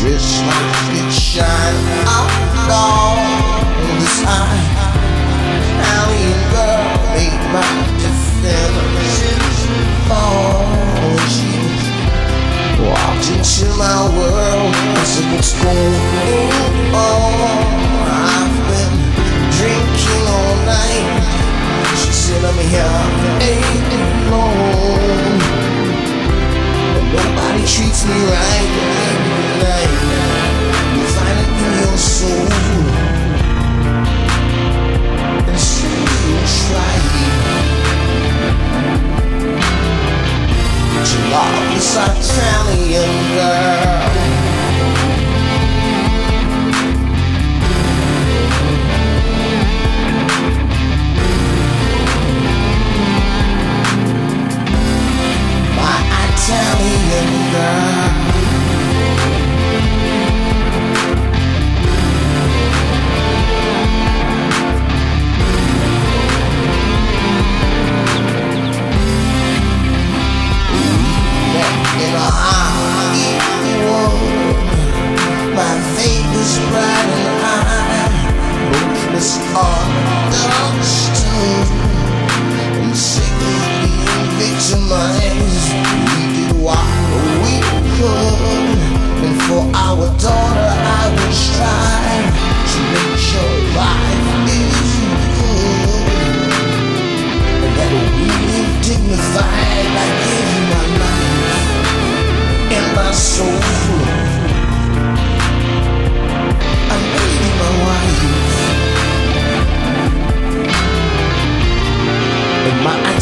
Just like it shine out on the side Alley and girl made my defense fall. She walked into my world as it was going on? I've been drinking all night. She said I'm here eight and alone. Nobody treats me right. I'll Italian girl. I'm still, I'm sick of being victimized.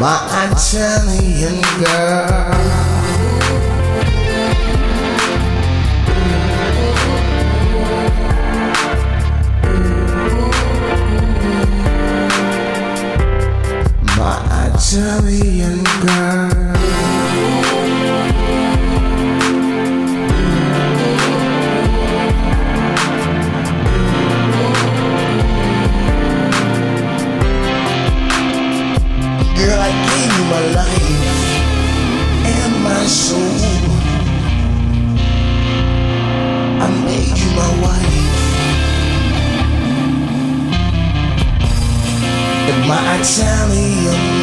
my Italian girl. My Italian girl life and my soul. I made you my wife. And my Italian